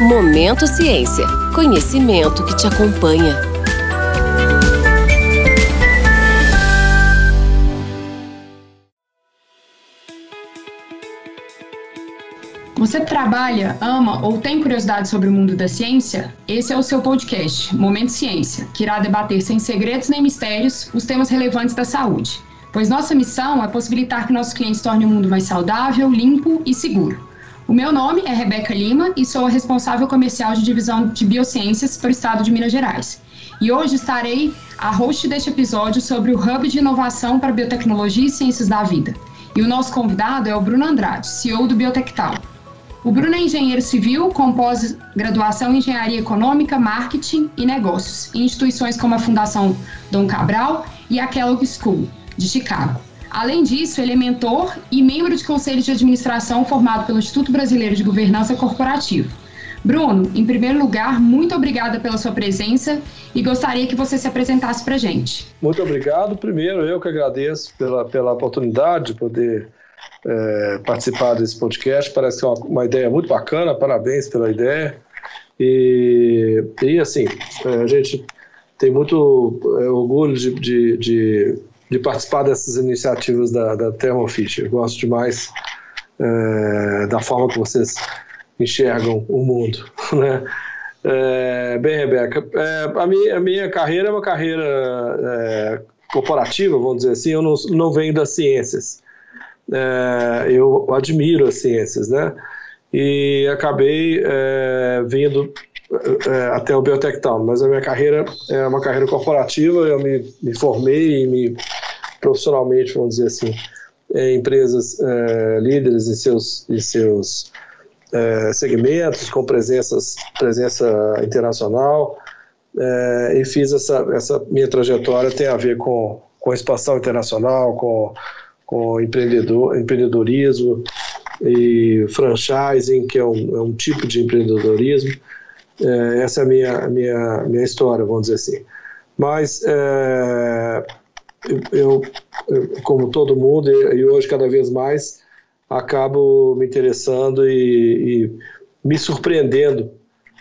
Momento Ciência. Conhecimento que te acompanha. Você trabalha, ama ou tem curiosidade sobre o mundo da ciência? Esse é o seu podcast, Momento Ciência, que irá debater sem segredos nem mistérios os temas relevantes da saúde. Pois nossa missão é possibilitar que nossos clientes tornem o mundo mais saudável, limpo e seguro. O meu nome é Rebeca Lima e sou a responsável comercial de divisão de biociências para o estado de Minas Gerais. E hoje estarei a host deste episódio sobre o Hub de Inovação para Biotecnologia e Ciências da Vida. E o nosso convidado é o Bruno Andrade, CEO do Biotectal. O Bruno é engenheiro civil com pós-graduação em Engenharia Econômica, Marketing e Negócios em instituições como a Fundação Dom Cabral e a Kellogg School, de Chicago. Além disso, ele é mentor e membro de conselho de administração formado pelo Instituto Brasileiro de Governança Corporativa. Bruno, em primeiro lugar, muito obrigada pela sua presença e gostaria que você se apresentasse para a gente. Muito obrigado. Primeiro, eu que agradeço pela, pela oportunidade de poder é, participar desse podcast. Parece uma, uma, ideia muito bacana. Parabéns pela ideia. E, e assim, é, a gente tem muito é, orgulho de, de, de de participar dessas iniciativas da, da Thermo Fisher. Gosto demais é, da forma que vocês enxergam o mundo. Né? É, bem, Rebeca, é, a, minha, a minha carreira é uma carreira é, corporativa, vamos dizer assim, eu não, não venho das ciências. É, eu admiro as ciências, né? E acabei é, vindo até o Biotech Town, mas a minha carreira é uma carreira corporativa, eu me, me formei e me profissionalmente, vamos dizer assim, em empresas é, líderes em seus, em seus é, segmentos, com presenças, presença internacional, é, e fiz essa, essa minha trajetória tem a ver com, com expansão internacional, com, com empreendedor, empreendedorismo e franchising, que é um, é um tipo de empreendedorismo, é, essa é a minha, minha, minha história, vamos dizer assim. Mas é, eu, eu, como todo mundo, e, hoje cada vez mais, acabo me interessando e, e me surpreendendo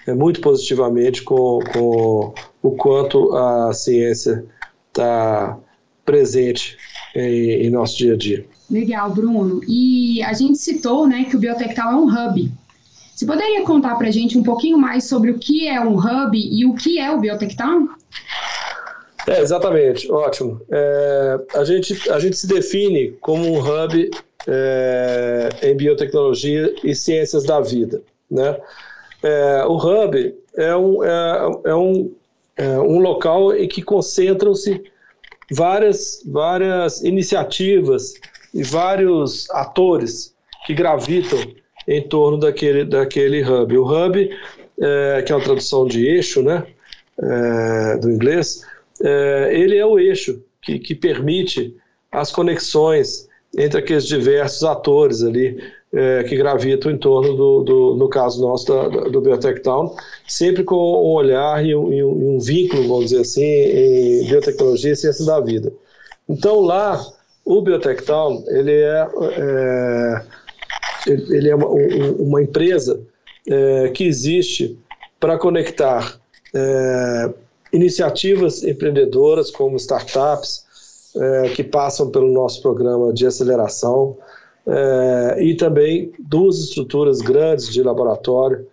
é, muito positivamente com, com o quanto a ciência está presente em, em, nosso dia a dia. Legal, Bruno. E a gente citou né, que o Biotectal é um hub você poderia contar para a gente um pouquinho mais sobre o que é um hub e o que é o Biotectown? É, exatamente, ótimo. É, a, gente, a gente se define como um hub é, em biotecnologia e ciências da vida. Né? É, o hub é um, é, é um, é um local em que concentram-se várias, várias iniciativas e vários atores que gravitam em torno daquele, daquele hub. O hub, é, que é uma tradução de eixo, né, do inglês, é, ele é o eixo que, que permite as conexões entre aqueles diversos atores ali é, que gravitam em torno do, do no caso nosso, da, do Biotech Town, sempre com um olhar e um, e um, vínculo, vamos dizer assim, em biotecnologia e ciência da vida. Então lá, o Biotech Town, ele é, é ele é uma, uma empresa é, que existe para conectar é, iniciativas empreendedoras como startups é, que passam pelo nosso programa de aceleração é, e também duas estruturas grandes de laboratório,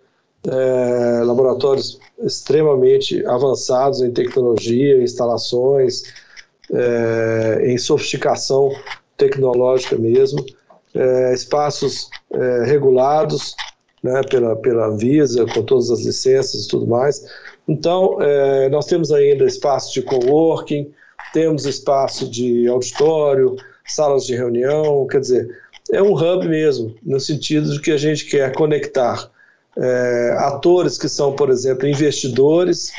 é, laboratórios extremamente avançados em tecnologia, instalações, é, em sofisticação tecnológica mesmo, é, espaços é, regulados né, pela, pela Anvisa, com todas as licenças e tudo mais. Então, é, nós temos ainda espaço de coworking, temos espaço de auditório, salas de reunião, quer dizer, é um hub mesmo, no sentido de que a gente quer conectar é, atores que são, por exemplo, investidores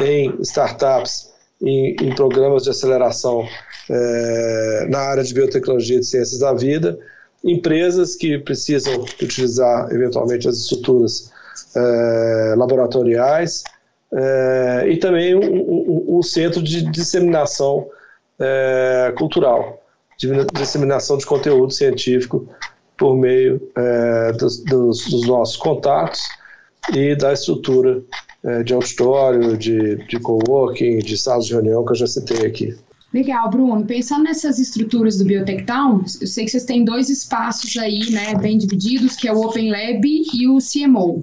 em startups, em, em programas de aceleração é, na área de biotecnologia e de ciências da vida, empresas que precisam utilizar eventualmente as estruturas é, laboratoriais é, e também um, um, um, centro de disseminação é, cultural, de disseminação de conteúdo científico por meio dos, dos, dos, nossos contatos e da estrutura é, de auditório, de, de coworking, de salas de reunião que eu já citei aqui. Legal, Bruno. Pensando nessas estruturas do Biotech Town, eu sei que vocês têm dois espaços aí, né, bem divididos, que é o Open Lab e o CMO.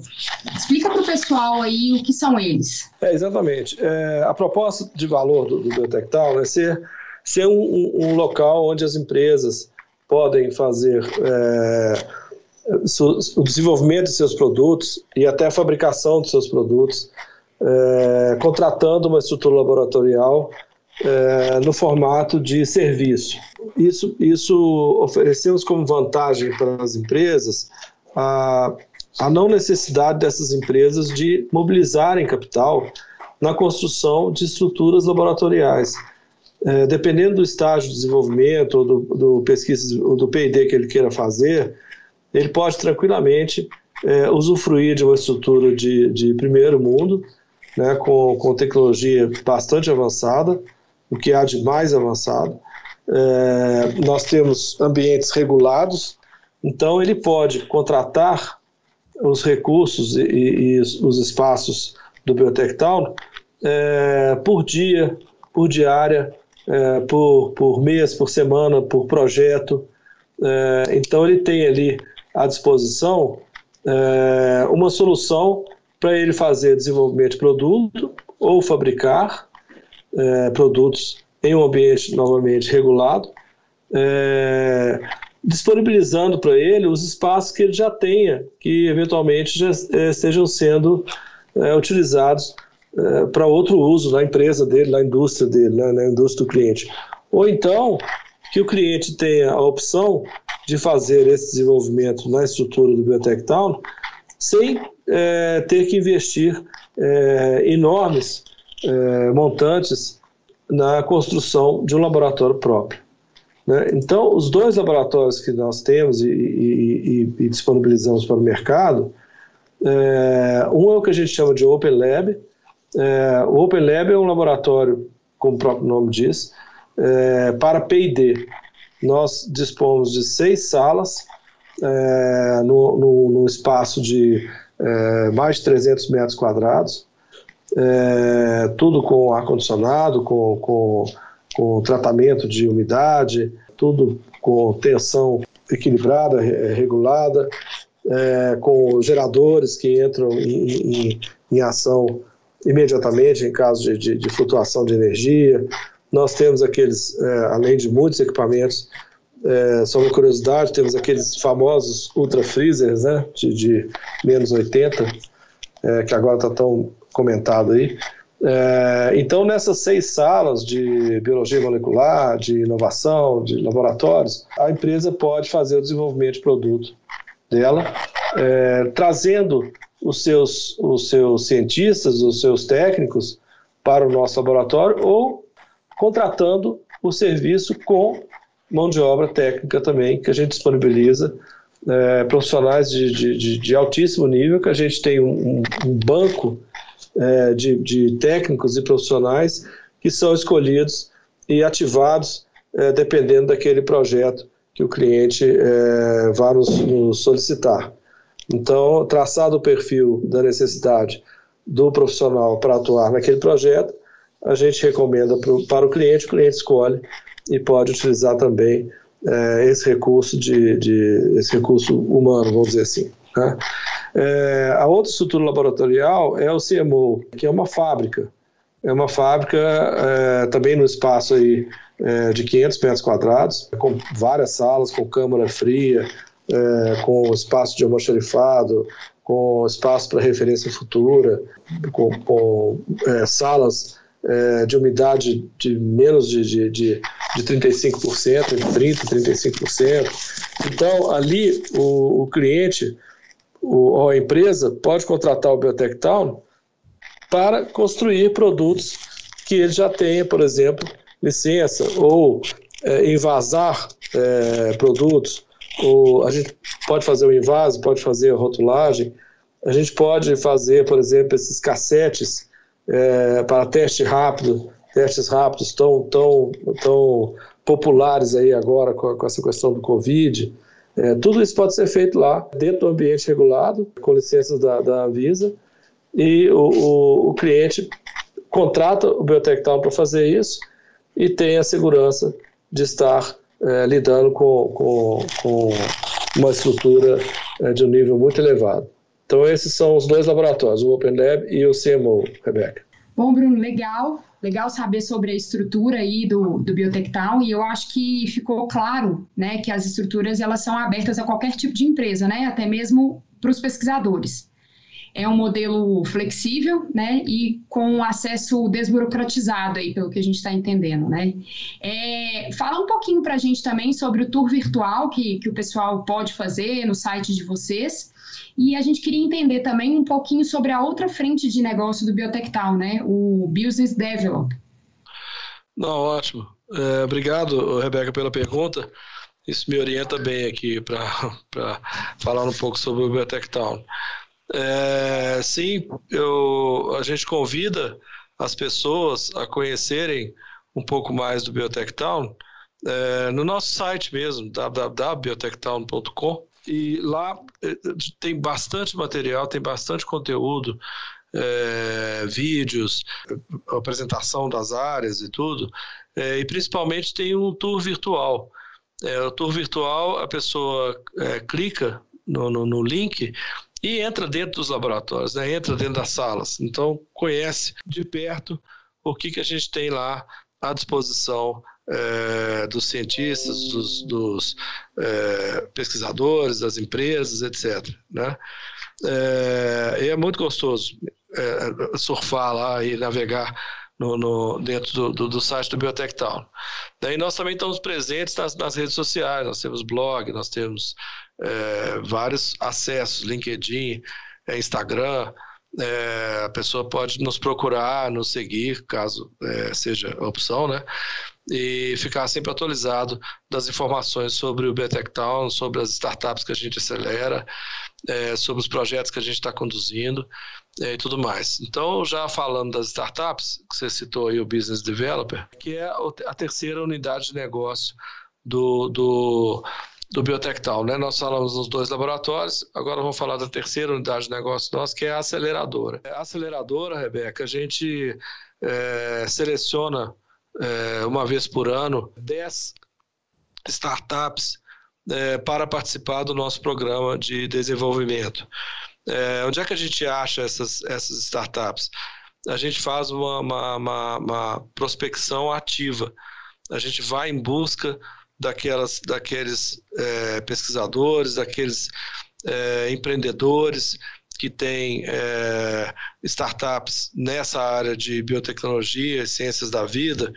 Explica para o pessoal aí o que são eles. É, exatamente. É, a proposta de valor do, do Biotech Town é ser, ser um, um, local onde as empresas podem fazer é, o desenvolvimento de seus produtos e até a fabricação de seus produtos, é, contratando uma estrutura laboratorial é, no formato de serviço. Isso, isso oferecemos como vantagem para as empresas a, a não necessidade dessas empresas de mobilizarem capital na construção de estruturas laboratoriais. É, dependendo do estágio de desenvolvimento ou do, do pesquisa ou do P&D que ele queira fazer, ele pode tranquilamente é, usufruir de uma estrutura de, de primeiro mundo, né, com, com tecnologia bastante avançada, o que há de mais avançado. É, nós temos ambientes regulados, então ele pode contratar os recursos e, e os espaços do Biotech Town é, por dia, por diária, é, por, por mês, por semana, por projeto. É, então ele tem ali à disposição é, uma solução para ele fazer desenvolvimento de produto ou fabricar é, produtos em um ambiente novamente regulado, é, disponibilizando para ele os espaços que ele já tenha, que eventualmente já é, estejam sendo é, utilizados é, para outro uso na empresa dele, na indústria dele, né, na indústria do cliente. Ou então que o cliente tenha a opção de fazer esse desenvolvimento na estrutura do Biotech Town sem é, ter que investir enormes é, montantes na construção de um laboratório próprio. Né? Então, os dois laboratórios que nós temos e, e, e, e disponibilizamos para o mercado, é, um é o que a gente chama de Open Lab. É, o Open Lab é um laboratório, como o próprio nome diz, é, para P&D. Nós dispomos de seis salas é, no, no, no, espaço de mais de 300 metros quadrados, é, tudo com ar-condicionado, com, com, com tratamento de umidade, tudo com tensão equilibrada, regulada, é, com geradores que entram em, em, em, ação imediatamente em caso de, de, de, flutuação de energia. Nós temos aqueles, é, além de muitos equipamentos, é, só uma curiosidade, temos aqueles famosos ultra freezers né, de, de menos 80, é, que agora está tão comentado aí. É, então, nessas seis salas de biologia molecular, de inovação, de laboratórios, a empresa pode fazer o desenvolvimento de produto dela, é, trazendo os seus, os seus cientistas, os seus técnicos para o nosso laboratório ou contratando o serviço com mão de obra técnica também, que a gente disponibiliza é, profissionais de, de, de, altíssimo nível, que a gente tem um, um banco é, de, de, técnicos e profissionais que são escolhidos e ativados é, dependendo daquele projeto que o cliente é, vá nos, nos, solicitar. Então, traçado o perfil da necessidade do profissional para atuar naquele projeto, a gente recomenda pro, para o cliente, o cliente escolhe e pode utilizar também é, esse recurso de, de, esse recurso humano, vamos dizer assim. Né? É, a outra estrutura laboratorial é o CMO, que é uma fábrica. É uma fábrica é, também no espaço aí, é, de 500 metros quadrados, com várias salas, com câmara fria, é, com espaço de almoxarifado, com espaço para referência futura, com, com é, salas é, de umidade de menos de, de, de, de 35%, entre 30% e 35%. Então, ali, o, o cliente o, a empresa pode contratar o Biotech Town para construir produtos que ele já tenha, por exemplo, licença ou é, envasar é, produtos. Ou a gente pode fazer o invase, pode fazer a rotulagem, a gente pode fazer, por exemplo, esses cassetes é, para teste rápido, testes rápidos tão, tão, tão populares aí agora com, com essa questão do Covid. É, tudo isso pode ser feito lá, dentro do ambiente regulado, com licenças da, da Anvisa, e o, o, o cliente contrata o Biotectown para fazer isso e tem a segurança de estar é, lidando com, com, com, uma estrutura é, de um nível muito elevado. Então, esses são os dois laboratórios, o Open Lab e o CMO, Rebeca. Bom, Bruno, legal. Legal saber sobre a estrutura aí do, do Biotectown e eu acho que ficou claro né, que as estruturas elas são abertas a qualquer tipo de empresa, né, até mesmo para os pesquisadores é um modelo flexível, né, e com acesso desburocratizado aí, pelo que a gente está entendendo, né. É, fala um pouquinho para a gente também sobre o tour virtual que, que o pessoal pode fazer no site de vocês, e a gente queria entender também um pouquinho sobre a outra frente de negócio do Biotectal, né, o Business Develop. Não, ótimo. É, obrigado, Rebeca, pela pergunta. Isso me orienta bem aqui para falar um pouco sobre o Biotectal. É, sim, eu, a gente convida as pessoas a conhecerem um pouco mais do Biotechtown é, no nosso site mesmo, www.biotechtown.com. E lá é, tem bastante material, tem bastante conteúdo, é, vídeos, apresentação das áreas e tudo. É, e principalmente tem um tour virtual. É, o tour virtual, a pessoa clica no, no, no link e entra dentro dos laboratórios, né? entra dentro das salas. Então, conhece de perto o que, que a gente tem lá à disposição é, dos cientistas, dos, dos é, pesquisadores, das empresas, etc. Né? É, é muito gostoso surfar lá e navegar no, no, dentro do, do, do, site do Biotech Town. E nós também estamos presentes nas, nas redes sociais, nós temos blog, nós temos é, vários acessos, LinkedIn, é, Instagram. É, a pessoa pode nos procurar, nos seguir, caso seja a opção, né? E ficar sempre atualizado das informações sobre o Biotech Town, sobre as startups que a gente acelera, é, sobre os projetos que a gente está conduzindo é, e tudo mais. Então, já falando das startups, que você citou aí o Business Developer, que é a terceira unidade de negócio do, do do Biotectal, né? Nós falamos nos dois laboratórios, agora vamos falar da terceira unidade de negócio nosso, que é a aceleradora. A aceleradora, Rebeca, a gente é, seleciona é, uma vez por ano 10 startups é, para participar do nosso programa de desenvolvimento. É, onde é que a gente acha essas, essas startups? A gente faz uma, uma, uma, uma prospecção ativa. A gente vai em busca daquelas, daqueles é, pesquisadores, daqueles é, empreendedores que têm é, startups nessa área de biotecnologia e ciências da vida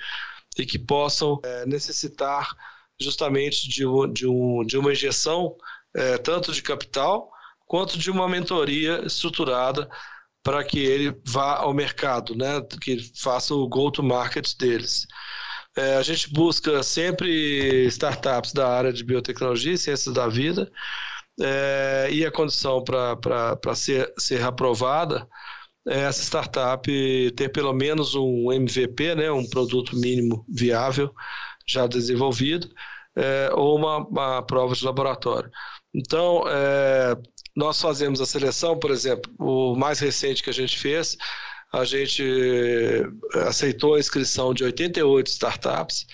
e que possam é, necessitar justamente de, um, de, um, de uma injeção é, tanto de capital quanto de uma mentoria estruturada para que ele vá ao mercado, né, que faça o go-to-market deles. É, a gente busca sempre startups da área de biotecnologia e ciências da vida, é, e a condição para ser, ser aprovada é essa startup ter pelo menos um MVP, né, um produto mínimo viável já desenvolvido, é, ou uma, uma, prova de laboratório. Então, é, nós fazemos a seleção, por exemplo, o mais recente que a gente fez a gente aceitou a inscrição de 88 startups.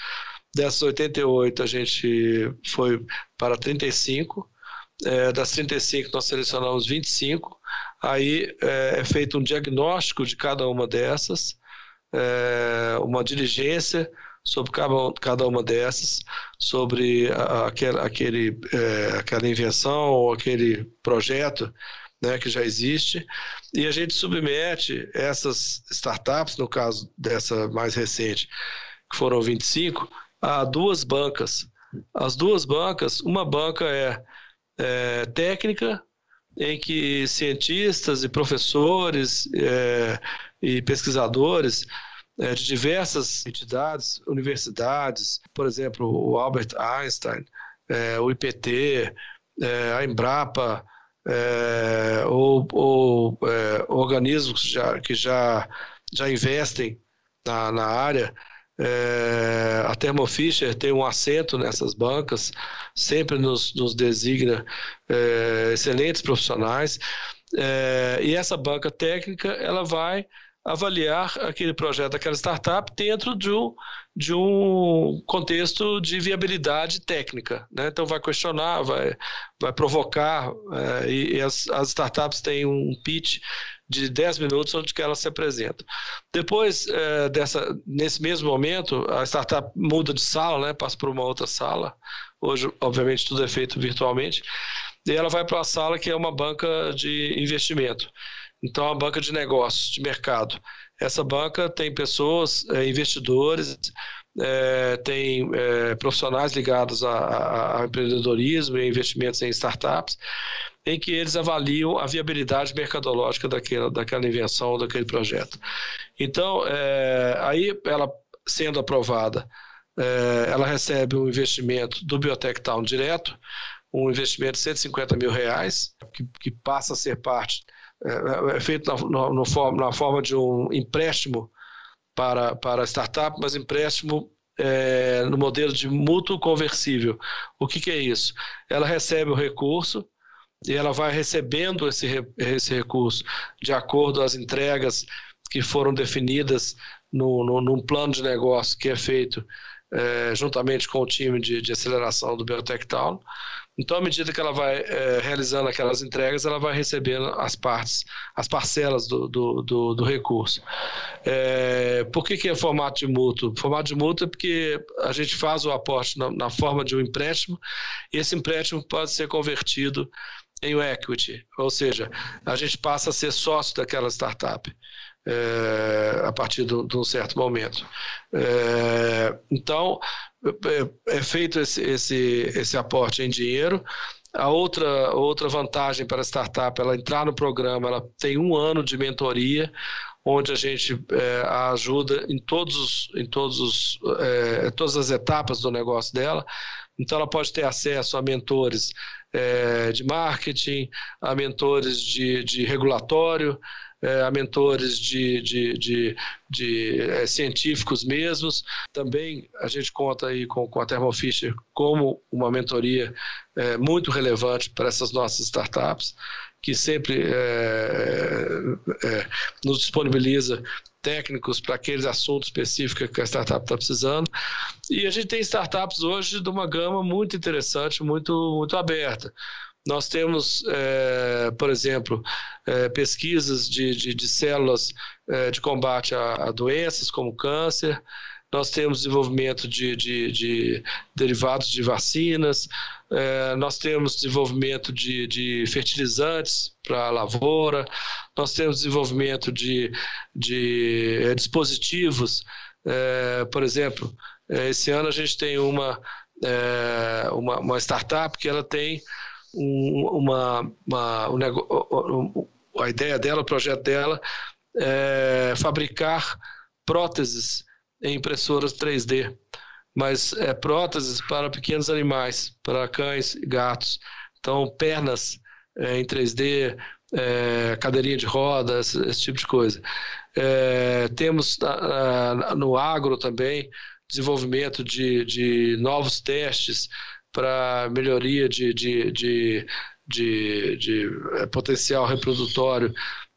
Dessas 88, a gente foi para 35. É, das 35, nós selecionamos 25. Aí é, é feito um diagnóstico de cada uma dessas, é, uma diligência sobre cada, uma dessas, sobre a, aquela, aquele, é, aquela invenção ou aquele projeto né, que já existe, e a gente submete essas startups, no caso dessa mais recente, que foram 25, a duas bancas. As duas bancas, uma banca é, é técnica, em que cientistas e professores é, e pesquisadores é, de diversas entidades, universidades, por exemplo, o Albert Einstein, é, o IPT, é, a Embrapa, é, ou, ou organismos já, que já, já investem na, na área, É, a Thermo Fisher tem um assento nessas bancas, sempre nos, nos designa é, excelentes profissionais. É, e essa banca técnica ela vai avaliar aquele projeto, aquela startup dentro de um, de um contexto de viabilidade técnica. Né? Então vai questionar, vai, vai provocar, é, e, as, as, startups têm um pitch de 10 minutos onde que elas se apresentam. Depois é, dessa, nesse mesmo momento, a startup muda de sala, né? passa para uma outra sala. Hoje, obviamente, tudo é feito virtualmente. E ela vai para uma sala que é uma banca de investimento. Então, a banca de negócios, de mercado. Essa banca tem pessoas, é, investidores, é, tem é, profissionais ligados a, a, empreendedorismo e investimentos em startups, em que eles avaliam a viabilidade mercadológica daquela, daquela invenção, daquele projeto. Então, é, aí ela sendo aprovada, é, ela recebe um investimento do Biotech Town direto, um investimento de 150 mil reais, que, que passa a ser parte é, é feito na, no, na forma de um empréstimo para, para startup, mas empréstimo é, no modelo de mútuo conversível. O que, que é isso? Ela recebe o recurso e ela vai recebendo esse, esse recurso de acordo às entregas que foram definidas no, no, num plano de negócio que é feito é, juntamente com o time de, de aceleração do Biotech Town. Então, à medida que ela vai é, realizando aquelas entregas, ela vai recebendo as partes, as parcelas do, do, do, do recurso. É, por que, que é formato de mútuo? Formato de mútuo é porque a gente faz o aporte na, na forma de um empréstimo e esse empréstimo pode ser convertido em equity, ou seja, a gente passa a ser sócio daquela startup é, a partir de, de, um certo momento. É, então, é, é, feito esse, esse, esse aporte em dinheiro. A outra, outra vantagem para a startup, ela entrar no programa, ela tem um ano de mentoria, onde a gente é, a ajuda em todos os, em todos os, é, todas as etapas do negócio dela. Então, ela pode ter acesso a mentores é, de marketing, a mentores de, de regulatório, é, a mentores de, de, de, de é, científicos mesmos. Também a gente conta aí com, com a Thermo Fisher como uma mentoria é, muito relevante para essas nossas startups, que sempre é, é, nos disponibiliza técnicos para aqueles assuntos específicos que a startup está precisando. E a gente tem startups hoje de uma gama muito interessante, muito, muito aberta. Nós temos, é, por exemplo, é, pesquisas de, de, de células é, de combate a, a, doenças como câncer, nós temos desenvolvimento de, de, de derivados de vacinas, nós temos desenvolvimento de, de fertilizantes para a lavoura, nós temos desenvolvimento de, de dispositivos, por exemplo, esse ano a gente tem uma, uma, uma startup que ela tem um, uma, uma um, a ideia dela, o projeto dela é fabricar próteses em impressoras 3D, mas é próteses para pequenos animais, para cães e gatos. Então, pernas é, em 3D, é, cadeirinha de rodas, esse, esse, tipo de coisa. É, temos no agro também desenvolvimento de, de novos testes para melhoria de, de, de, de, de é, potencial reprodutório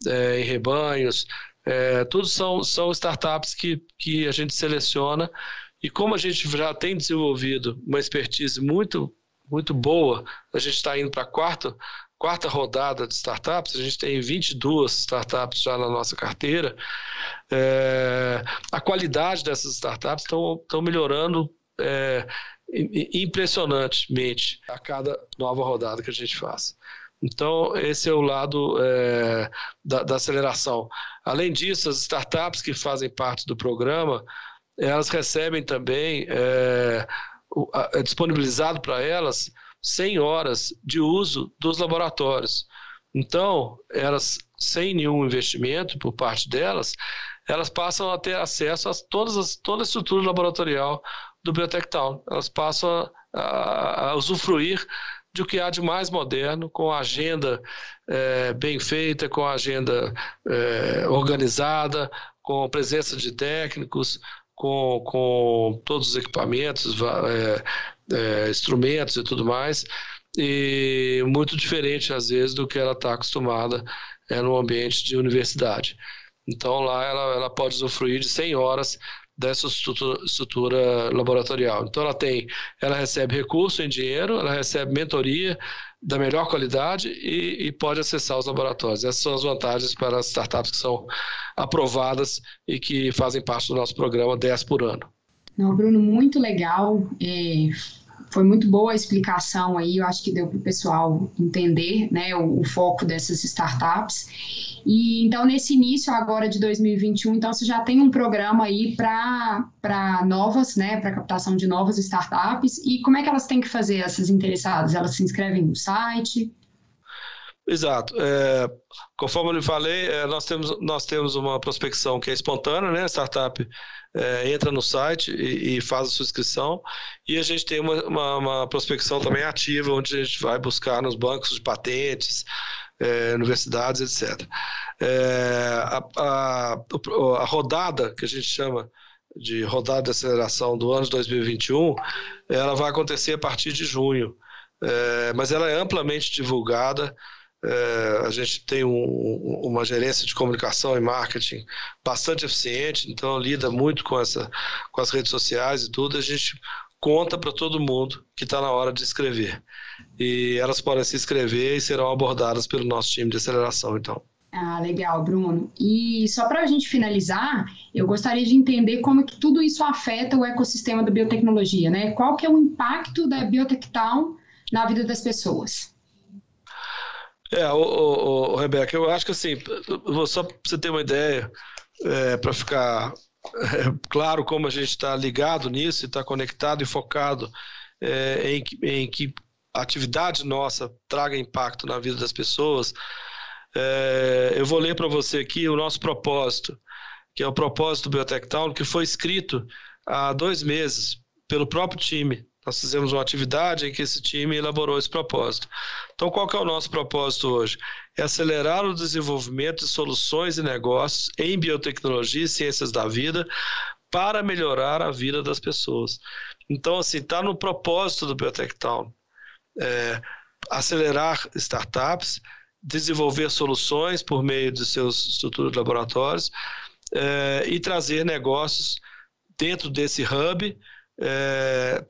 é, em rebanhos. É, tudo são, são startups que, que a gente seleciona. E como a gente já tem desenvolvido uma expertise muito, muito boa, a gente está indo para a quarta, quarta rodada de startups, a gente tem 22 startups já na nossa carteira, é, a qualidade dessas startups estão melhorando é, impressionantemente a cada nova rodada que a gente faz. Então, esse é o lado é, da, da, aceleração. Além disso, as startups que fazem parte do programa, elas recebem também, é, é disponibilizado para elas 100 horas de uso dos laboratórios. Então, elas, sem nenhum investimento por parte delas, elas passam a ter acesso a todas as, toda a estrutura laboratorial do Biotech Town. Elas passam a, a usufruir de o que há de mais moderno, com a agenda é, bem feita, com a agenda é, organizada, com a presença de técnicos, com, com todos os equipamentos, é, é, instrumentos e tudo mais, e muito diferente às vezes do que ela está acostumada é, no ambiente de universidade. Então lá ela, ela pode usufruir de 100 horas dessa estrutura, estrutura, laboratorial. Então ela tem, ela recebe recurso em dinheiro, ela recebe mentoria da melhor qualidade e, e, pode acessar os laboratórios. Essas são as vantagens para as startups que são aprovadas e que fazem parte do nosso programa 10 por ano. Não, Bruno, muito legal. É, foi muito boa a explicação aí, eu acho que deu para o pessoal entender né, o, o, foco dessas startups. E então, nesse início agora de 2021, então você já tem um programa aí para novas, né, para captação de novas startups. E como é que elas têm que fazer, essas interessadas? Elas se inscrevem no site? Exato. É, conforme eu lhe falei, é, nós, temos, nós temos uma prospecção que é espontânea, né? A startup é, entra no site e, e, faz a sua inscrição, e a gente tem uma, uma, uma, prospecção também ativa, onde a gente vai buscar nos bancos de patentes, é, universidades, etc. É, a, a, a rodada, que a gente chama de rodada de aceleração do ano de 2021, ela vai acontecer a partir de junho, é, mas ela é amplamente divulgada é, a gente tem um, uma gerência de comunicação e marketing bastante eficiente, então lida muito com, essa, com as redes sociais e tudo. A gente conta para todo mundo que está na hora de escrever. E elas podem se inscrever e serão abordadas pelo nosso time de aceleração, então. Ah, legal, Bruno. E só para a gente finalizar, eu gostaria de entender como que tudo isso afeta o ecossistema da biotecnologia, né? Qual que é o impacto da Biotech Town na vida das pessoas? É, o, o, o, Rebeca, eu acho que assim, só para você ter uma ideia, é, para ficar é, claro como a gente está ligado nisso, está conectado e focado é, em, em, que atividade nossa traga impacto na vida das pessoas, é, eu vou ler para você aqui o nosso propósito, que é o propósito do Biotech Town, que foi escrito há dois meses pelo próprio time nós fizemos uma atividade em que esse time elaborou esse propósito. Então, qual que é o nosso propósito hoje? É acelerar o desenvolvimento de soluções e negócios em biotecnologia e ciências da vida para melhorar a vida das pessoas. Então, assim, está no propósito do Biotech Town. É, acelerar startups, desenvolver soluções por meio de seus estruturas de laboratórios é, e trazer negócios dentro desse hub é,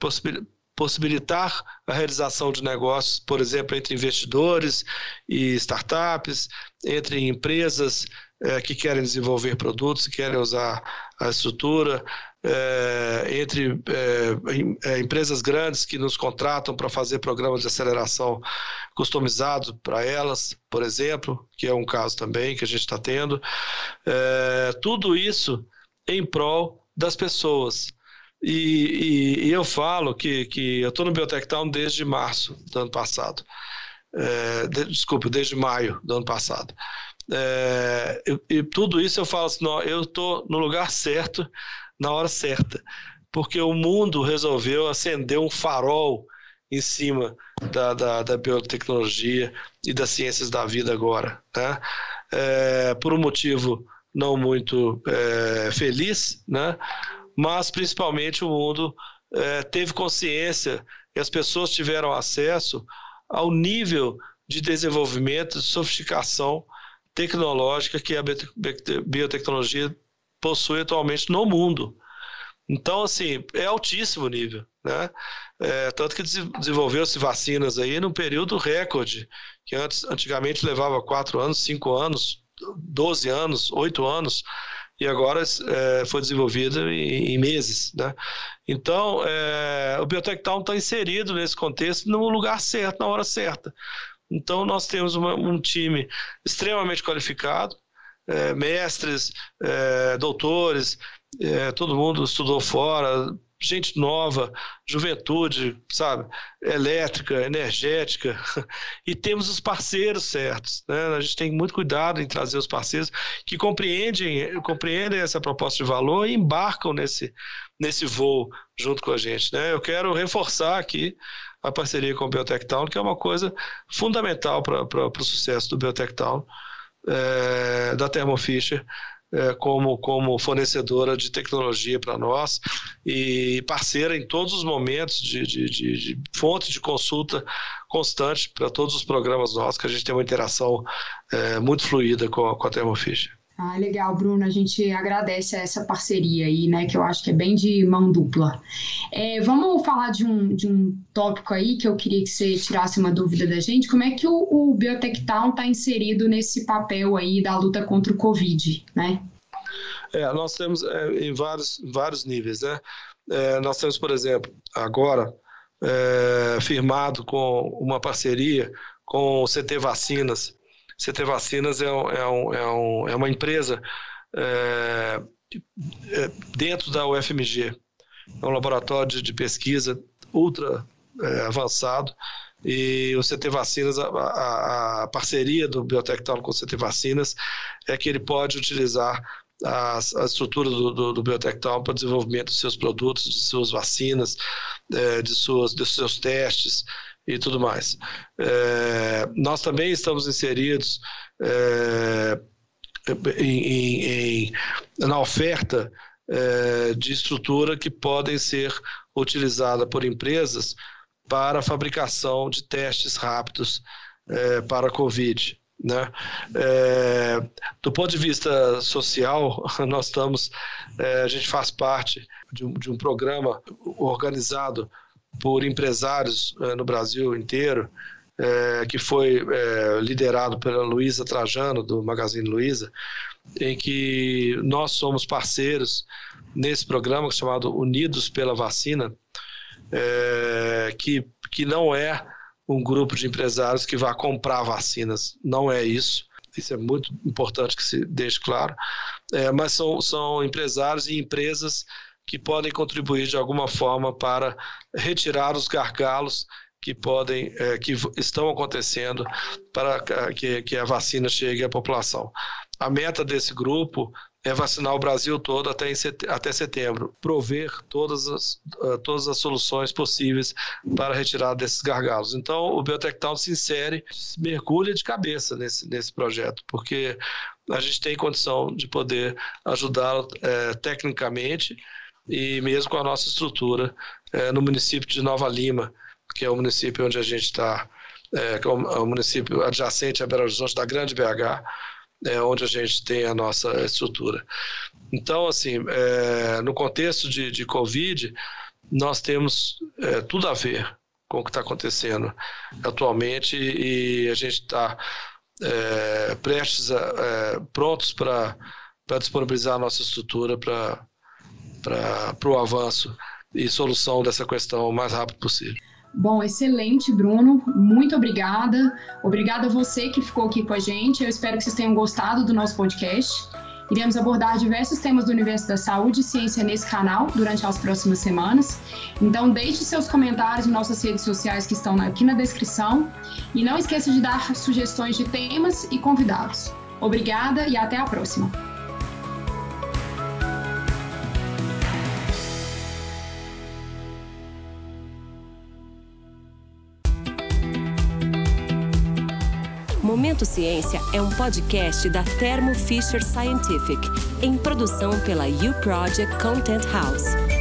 possibilitar a realização de negócios, por exemplo, entre investidores e startups, entre empresas é, que querem desenvolver produtos, que querem usar a estrutura, é, entre é, é empresas grandes que nos contratam para fazer programas de aceleração customizados para elas, por exemplo, que é um caso também que a gente está tendo. É, tudo isso em prol das pessoas. E, e, e, eu falo que, que eu estou no Biotech Town desde março do ano passado. É, de, desde maio do ano passado. É, e, e, tudo isso eu falo assim: não, eu estou no lugar certo, na hora certa. Porque o mundo resolveu acender um farol em cima da, da, da biotecnologia e das ciências da vida agora. Né? É, por um motivo não muito é, feliz, né? Mas principalmente o mundo é, teve consciência e as pessoas tiveram acesso ao nível de desenvolvimento e sofisticação tecnológica que a biotecnologia possui atualmente no mundo. Então, assim, é altíssimo nível, né? É, tanto que desenvolveu-se vacinas aí num período recorde, que antes, antigamente levava quatro anos, cinco anos, 12 anos, oito anos e agora é, foi desenvolvida em, em, meses. Né? Então, é, o Biotech Town está inserido nesse contexto no lugar certo, na hora certa. Então, nós temos uma, um time extremamente qualificado, é, mestres, é, doutores, é, todo mundo estudou fora, gente nova, juventude, sabe, elétrica, energética, e temos os parceiros certos. Né? A gente tem muito cuidado em trazer os parceiros que compreendem, compreendem essa proposta de valor e embarcam nesse, nesse voo junto com a gente. Né? Eu quero reforçar aqui a parceria com o Biotech Town, que é uma coisa fundamental para o sucesso do Biotech Town, é, da Thermo Fisher, é, como, como fornecedora de tecnologia para nós e parceira em todos os momentos de, de, de, de fonte de consulta constante para todos os programas nossos, que a gente tem uma interação é, muito fluida com, com a Thermo. Ah, legal, Bruno. A gente agradece essa parceria aí, né? Que eu acho que é bem de mão dupla. É, vamos falar de um, de um tópico aí que eu queria que você tirasse uma dúvida da gente. Como é que o, o Biotech Town está inserido nesse papel aí da luta contra o Covid, né? É, nós temos é, em vários, vários níveis, né? É, nós temos, por exemplo, agora é, firmado com uma parceria com o CT Vacinas, CT Vacinas é, é, é, um, é uma empresa é, é dentro da UFMG. É um laboratório de, pesquisa ultra é, avançado e o CT Vacinas, a, a, a parceria do Biotectólogo com o CT Vacinas é que ele pode utilizar a, a estrutura do, do, do para o desenvolvimento de seus produtos, de suas vacinas, é, de, suas, de seus testes, e tudo mais. É, nós também estamos inseridos é, em, em, na oferta é, de estrutura que podem ser utilizadas por empresas para fabricação de testes rápidos para a Covid. Né? É, do ponto de vista social, nós estamos, é, a gente faz parte de um, de um programa organizado por empresários é, no Brasil inteiro, é, que foi é, liderado pela Luísa Trajano, do Magazine Luiza, em que nós somos parceiros nesse programa chamado Unidos pela Vacina, que, que não é um grupo de empresários que vai comprar vacinas, não é isso. Isso é muito importante que se deixe claro. É, mas são, são empresários e empresas que podem contribuir de alguma forma para retirar os gargalos que podem, é, que estão acontecendo para que, que a vacina chegue à população. A meta desse grupo é vacinar o Brasil todo até, set, até setembro, prover todas as, todas as soluções possíveis para retirar desses gargalos. Então, o Biotectal se insere, se mergulha de cabeça nesse, nesse projeto, porque a gente tem condição de poder ajudá-lo é, tecnicamente e mesmo com a nossa estrutura é, no município de Nova Lima, que é o município onde a gente está, é, é, o município adjacente a Belo Horizonte, da Grande BH, é onde a gente tem a nossa estrutura. Então, assim, é, no contexto de, de Covid, nós temos é, tudo a ver com o que está acontecendo atualmente e a gente está é, prestes a, prontos para disponibilizar a nossa estrutura para para o avanço e solução dessa questão o mais rápido possível. Bom, excelente, Bruno. Muito obrigada. Obrigada a você que ficou aqui com a gente. Eu espero que vocês tenham gostado do nosso podcast. Iremos abordar diversos temas do universo da saúde e ciência nesse canal durante as próximas semanas. Então, deixe seus comentários em nossas redes sociais que estão aqui na descrição. E não esqueça de dar sugestões de temas e convidados. Obrigada e até a próxima. Momento Ciência é um podcast da Thermo Fisher Scientific, em produção pela U Project Content House.